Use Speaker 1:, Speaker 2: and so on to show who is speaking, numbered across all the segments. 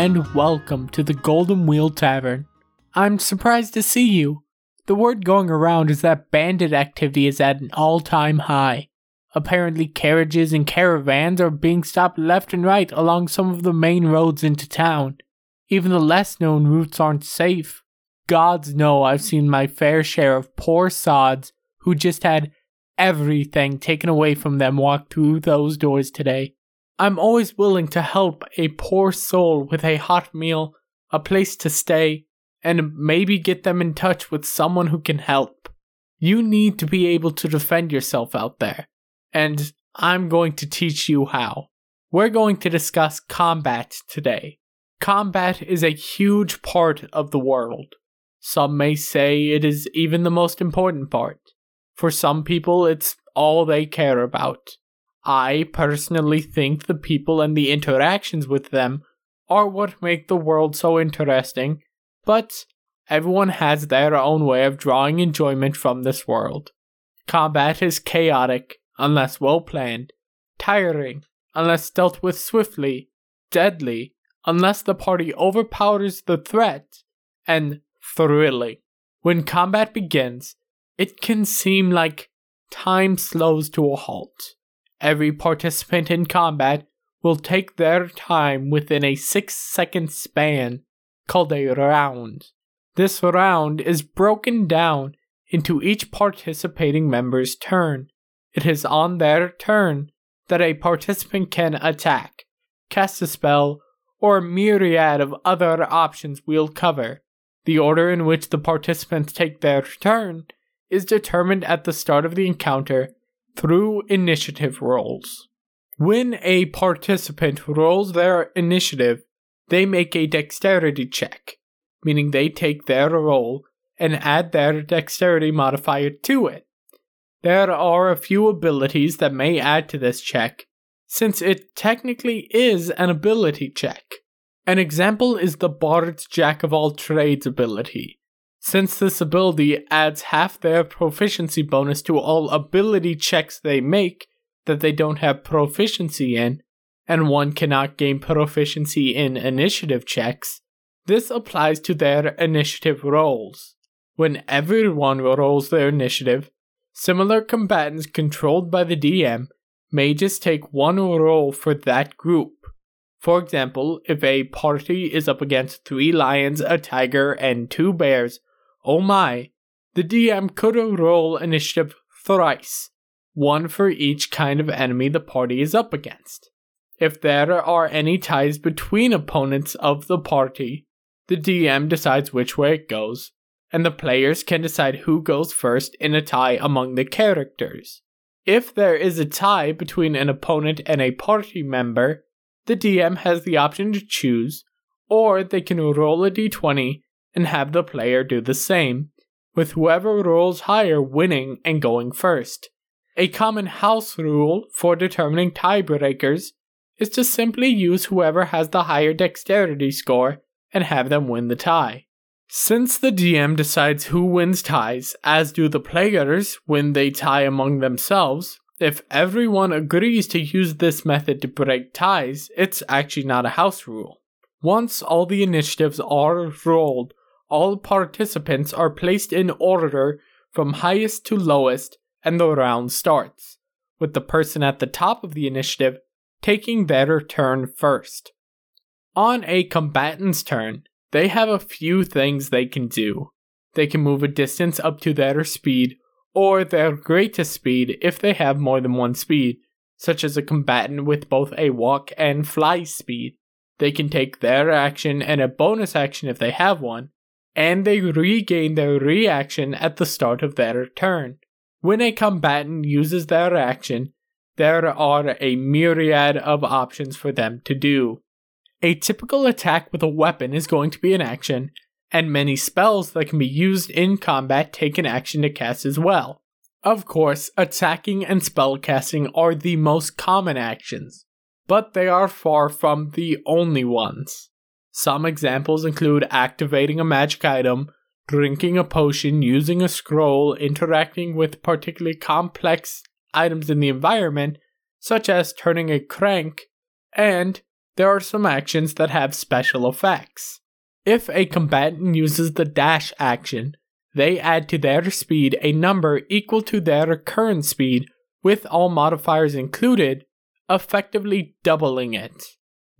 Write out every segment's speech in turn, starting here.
Speaker 1: And welcome to the Golden Wheel Tavern. I'm surprised to see you. The word going around is that bandit activity is at an all time high. Apparently, carriages and caravans are being stopped left and right along some of the main roads into town. Even the less known routes aren't safe. Gods know I've seen my fair share of poor sods who just had everything taken away from them walk through those doors today. I'm always willing to help a poor soul with a hot meal, a place to stay, and maybe get them in touch with someone who can help. You need to be able to defend yourself out there, and I'm going to teach you how. We're going to discuss combat today. Combat is a huge part of the world. Some may say it is even the most important part. For some people, it's all they care about. I personally think the people and the interactions with them are what make the world so interesting, but everyone has their own way of drawing enjoyment from this world. Combat is chaotic unless well planned, tiring unless dealt with swiftly, deadly unless the party overpowers the threat, and thrilling. When combat begins, it can seem like time slows to a halt. Every participant in combat will take their time within a 6 second span called a round. This round is broken down into each participating member's turn. It is on their turn that a participant can attack, cast a spell, or a myriad of other options we'll cover. The order in which the participants take their turn is determined at the start of the encounter through initiative rolls. When a participant rolls their initiative, they make a dexterity check, meaning they take their roll and add their dexterity modifier to it. There are a few abilities that may add to this check, since it technically is an ability check. An example is the Bard's Jack of all trades ability. Since this ability adds half their proficiency bonus to all ability checks they make that they don't have proficiency in, and one cannot gain proficiency in initiative checks, this applies to their initiative rolls. When everyone rolls their initiative, similar combatants controlled by the DM may just take one roll for that group. For example, if a party is up against three lions, a tiger, and two bears, Oh my, the DM could roll initiative thrice, one for each kind of enemy the party is up against. If there are any ties between opponents of the party, the DM decides which way it goes, and the players can decide who goes first in a tie among the characters. If there is a tie between an opponent and a party member, the DM has the option to choose, or they can roll a d20 and have the player do the same, with whoever rolls higher winning and going first. A common house rule for determining tiebreakers is to simply use whoever has the higher dexterity score and have them win the tie. Since the DM decides who wins ties, as do the players when they tie among themselves, if everyone agrees to use this method to break ties, it's actually not a house rule. Once all the initiatives are rolled, all participants are placed in order from highest to lowest, and the round starts, with the person at the top of the initiative taking their turn first. On a combatant's turn, they have a few things they can do. They can move a distance up to their speed, or their greatest speed if they have more than one speed, such as a combatant with both a walk and fly speed. They can take their action and a bonus action if they have one, and they regain their reaction at the start of their turn. When a combatant uses their action, there are a myriad of options for them to do. A typical attack with a weapon is going to be an action, and many spells that can be used in combat take an action to cast as well. Of course, attacking and spellcasting are the most common actions, but they are far from the only ones. Some examples include activating a magic item, drinking a potion, using a scroll, interacting with particularly complex items in the environment, such as turning a crank, and there are some actions that have special effects. If a combatant uses the dash action, they add to their speed a number equal to their current speed with all modifiers included, effectively doubling it.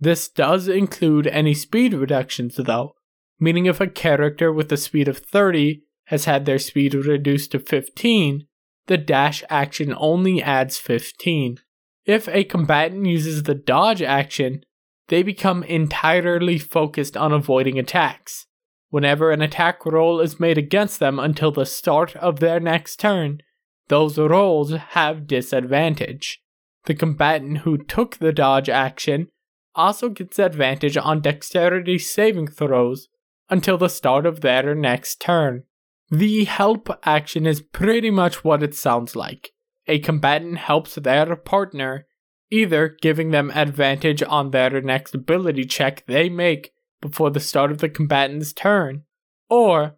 Speaker 1: This does include any speed reductions though, meaning if a character with a speed of 30 has had their speed reduced to 15, the dash action only adds 15. If a combatant uses the dodge action, they become entirely focused on avoiding attacks. Whenever an attack roll is made against them until the start of their next turn, those rolls have disadvantage. The combatant who took the dodge action also gets advantage on dexterity saving throws until the start of their next turn. The help action is pretty much what it sounds like. A combatant helps their partner, either giving them advantage on their next ability check they make before the start of the combatant's turn, or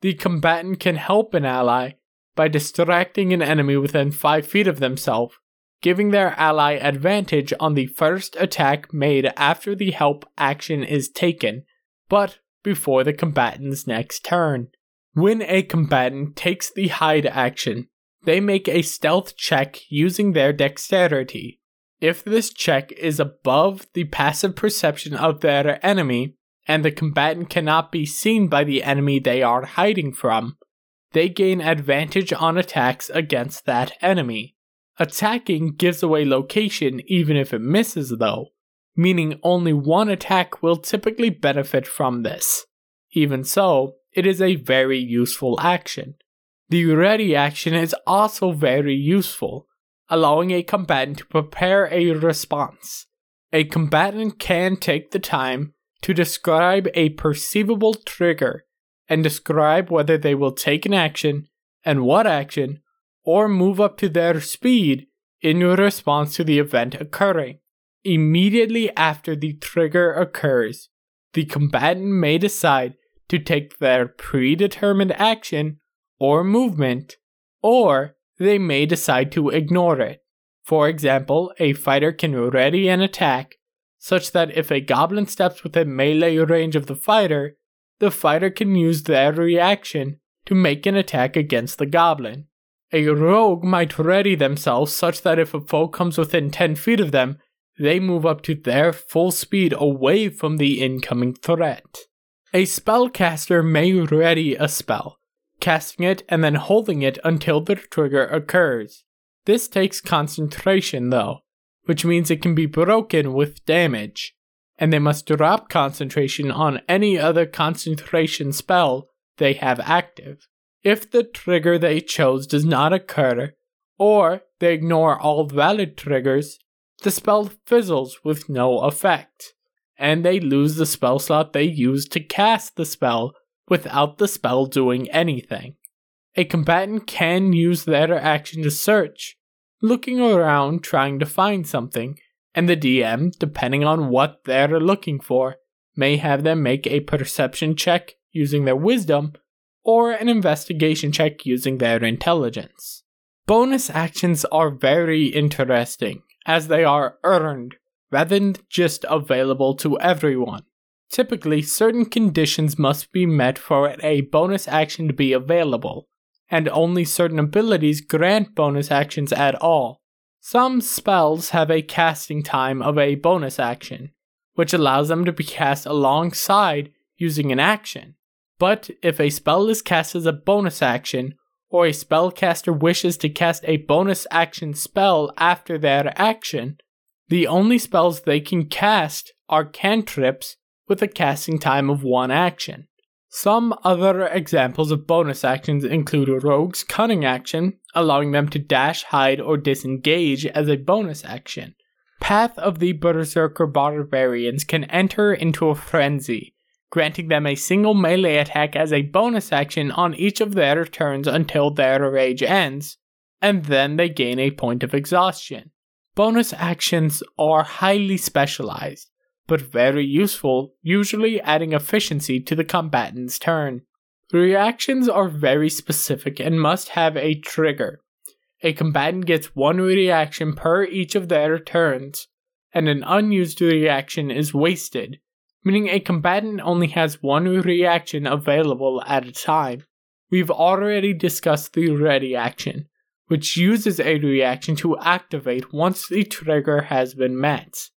Speaker 1: the combatant can help an ally by distracting an enemy within 5 feet of themselves, giving their ally advantage on the first attack made after the help action is taken, but before the combatant's next turn. When a combatant takes the hide action, they make a stealth check using their dexterity. If this check is above the passive perception of their enemy, and the combatant cannot be seen by the enemy they are hiding from, they gain advantage on attacks against that enemy. Attacking gives away location even if it misses, though, meaning only one attack will typically benefit from this. Even so, it is a very useful action. The ready action is also very useful, allowing a combatant to prepare a response. A combatant can take the time to describe a perceivable trigger and describe whether they will take an action and what action, or move up to their speed in response to the event occurring. Immediately after the trigger occurs, the combatant may decide to take their predetermined action or movement, or they may decide to ignore it. For example, a fighter can ready an attack such that if a goblin steps within melee range of the fighter, the fighter can use their reaction to make an attack against the goblin. A rogue might ready themselves such that if a foe comes within 10 feet of them, they move up to their full speed away from the incoming threat. A spellcaster may ready a spell, casting it and then holding it until the trigger occurs. This takes concentration though, which means it can be broken with damage, and they must drop concentration on any other concentration spell they have active. If the trigger they chose does not occur, or they ignore all valid triggers, the spell fizzles with no effect and they lose the spell slot they used to cast the spell without the spell doing anything. A combatant can use their action to search, looking around trying to find something, and the DM, depending on what they're looking for, may have them make a perception check using their wisdom or an investigation check using their intelligence. Bonus actions are very interesting, as they are earned rather than just available to everyone. Typically, certain conditions must be met for a bonus action to be available, and only certain abilities grant bonus actions at all. Some spells have a casting time of a bonus action, which allows them to be cast alongside using an action. But if a spell is cast as a bonus action, or a spellcaster wishes to cast a bonus action spell after their action, the only spells they can cast are cantrips with a casting time of one action. Some other examples of bonus actions include a rogue's cunning action, allowing them to dash, hide, or disengage as a bonus action. Path of the Berserker Barbarians can enter into a frenzy, granting them a single melee attack as a bonus action on each of their turns until their rage ends, and then they gain a point of exhaustion. Bonus actions are highly specialized, but very useful, usually adding efficiency to the combatant's turn. Reactions are very specific and must have a trigger. A combatant gets one reaction per each of their turns, and an unused reaction is wasted, meaning a combatant only has one reaction available at a time. We've already discussed the ready action, which uses a reaction to activate once the trigger has been met.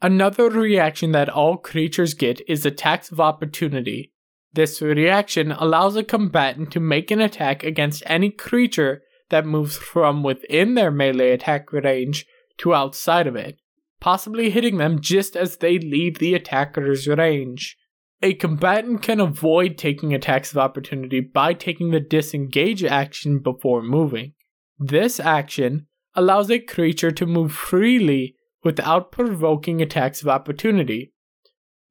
Speaker 1: Another reaction that all creatures get is attacks of opportunity. This reaction allows a combatant to make an attack against any creature that moves from within their melee attack range to outside of it, possibly hitting them just as they leave the attacker's range. A combatant can avoid taking attacks of opportunity by taking the disengage action before moving. This action allows a creature to move freely without provoking attacks of opportunity.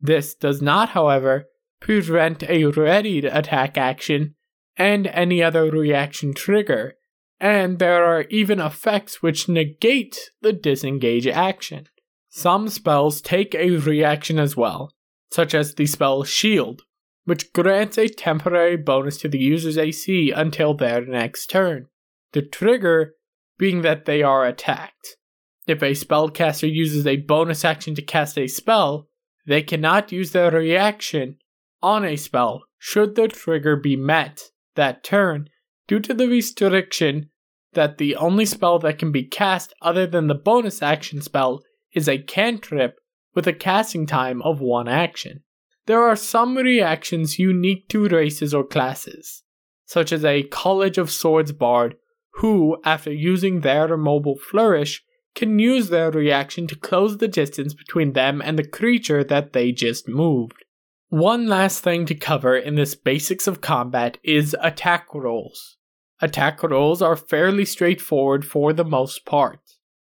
Speaker 1: This does not, however, prevent a ready attack action and any other reaction trigger, and there are even effects which negate the disengage action. Some spells take a reaction as well, such as the spell Shield, which grants a temporary bonus to the user's AC until their next turn. The trigger being that they are attacked. If a spellcaster uses a bonus action to cast a spell, they cannot use their reaction on a spell should the trigger be met that turn due to the restriction that the only spell that can be cast other than the bonus action spell is a cantrip with a casting time of one action. There are some reactions unique to races or classes, such as a College of Swords bard who, after using their mobile flourish, can use their reaction to close the distance between them and the creature that they just moved. One last thing to cover in this basics of combat is attack rolls. Attack rolls are fairly straightforward for the most part.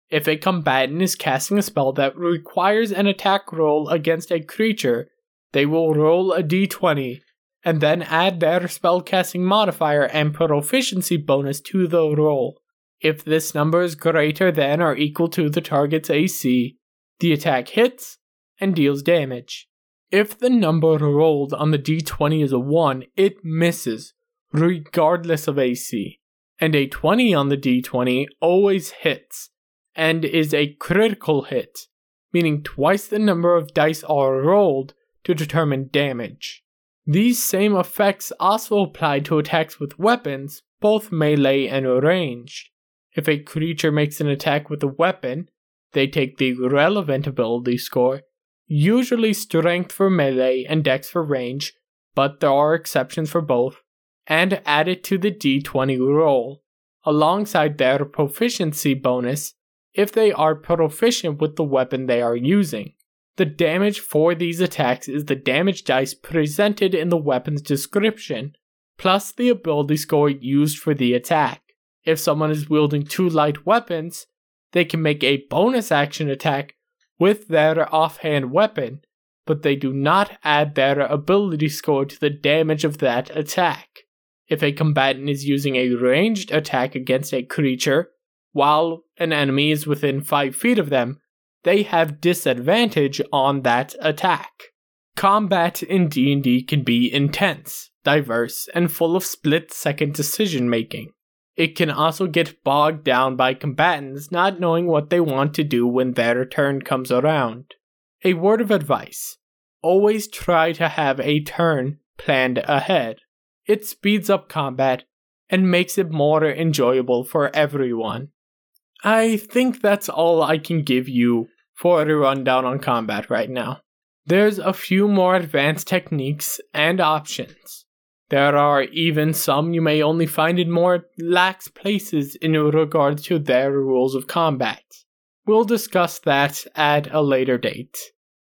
Speaker 1: If a combatant is casting a spell that requires an attack roll against a creature, they will roll a d20 and then add their spellcasting modifier and proficiency bonus to the roll. If this number is greater than or equal to the target's AC, the attack hits and deals damage. If the number rolled on the d20 is a 1, it misses, regardless of AC. And a 20 on the d20 always hits, and is a critical hit, meaning twice the number of dice are rolled to determine damage. These same effects also apply to attacks with weapons, both melee and ranged. If a creature makes an attack with a weapon, they take the relevant ability score, usually strength for melee and dex for range, but there are exceptions for both, and add it to the d20 roll, alongside their proficiency bonus if they are proficient with the weapon they are using. The damage for these attacks is the damage dice presented in the weapon's description, plus the ability score used for the attack. If someone is wielding two light weapons, they can make a bonus action attack with their offhand weapon, but they do not add their ability score to the damage of that attack. If a combatant is using a ranged attack against a creature, while an enemy is within 5 feet of them, they have disadvantage on that attack. Combat in D&D can be intense, diverse, and full of split-second decision making. It can also get bogged down by combatants not knowing what they want to do when their turn comes around. A word of advice always try to have a turn planned ahead. It speeds up combat and makes it more enjoyable for everyone. I think that's all I can give you for a rundown on combat right now. There's a few more advanced techniques and options. There are even some you may only find in more lax places in regards to their rules of combat. We'll discuss that at a later date.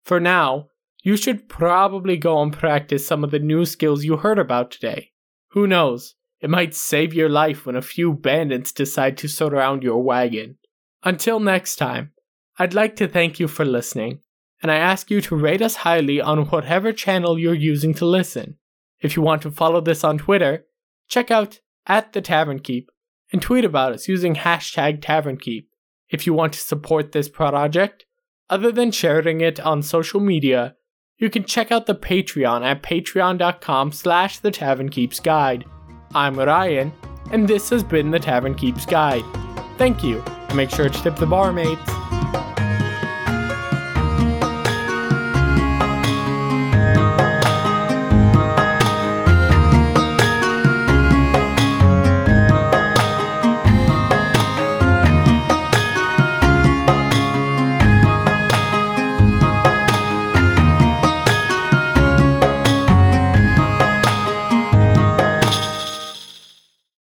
Speaker 1: For now, you should probably go and practice some of the new skills you heard about today. Who knows, it might save your life when a few bandits decide to surround your wagon. Until next time, I'd like to thank you for listening, and I ask you to rate us highly on whatever channel you're using to listen. If you want to follow this on Twitter, check out at the Tavern Keep and tweet about us using hashtag Tavern Keep. If you want to support this project, other than sharing it on social media, you can check out the Patreon at patreon.com slash the Tavern Keeps Guide. I'm Ryan, and this has been the Tavern Keeps Guide. Thank you, make sure to tip the barmaids.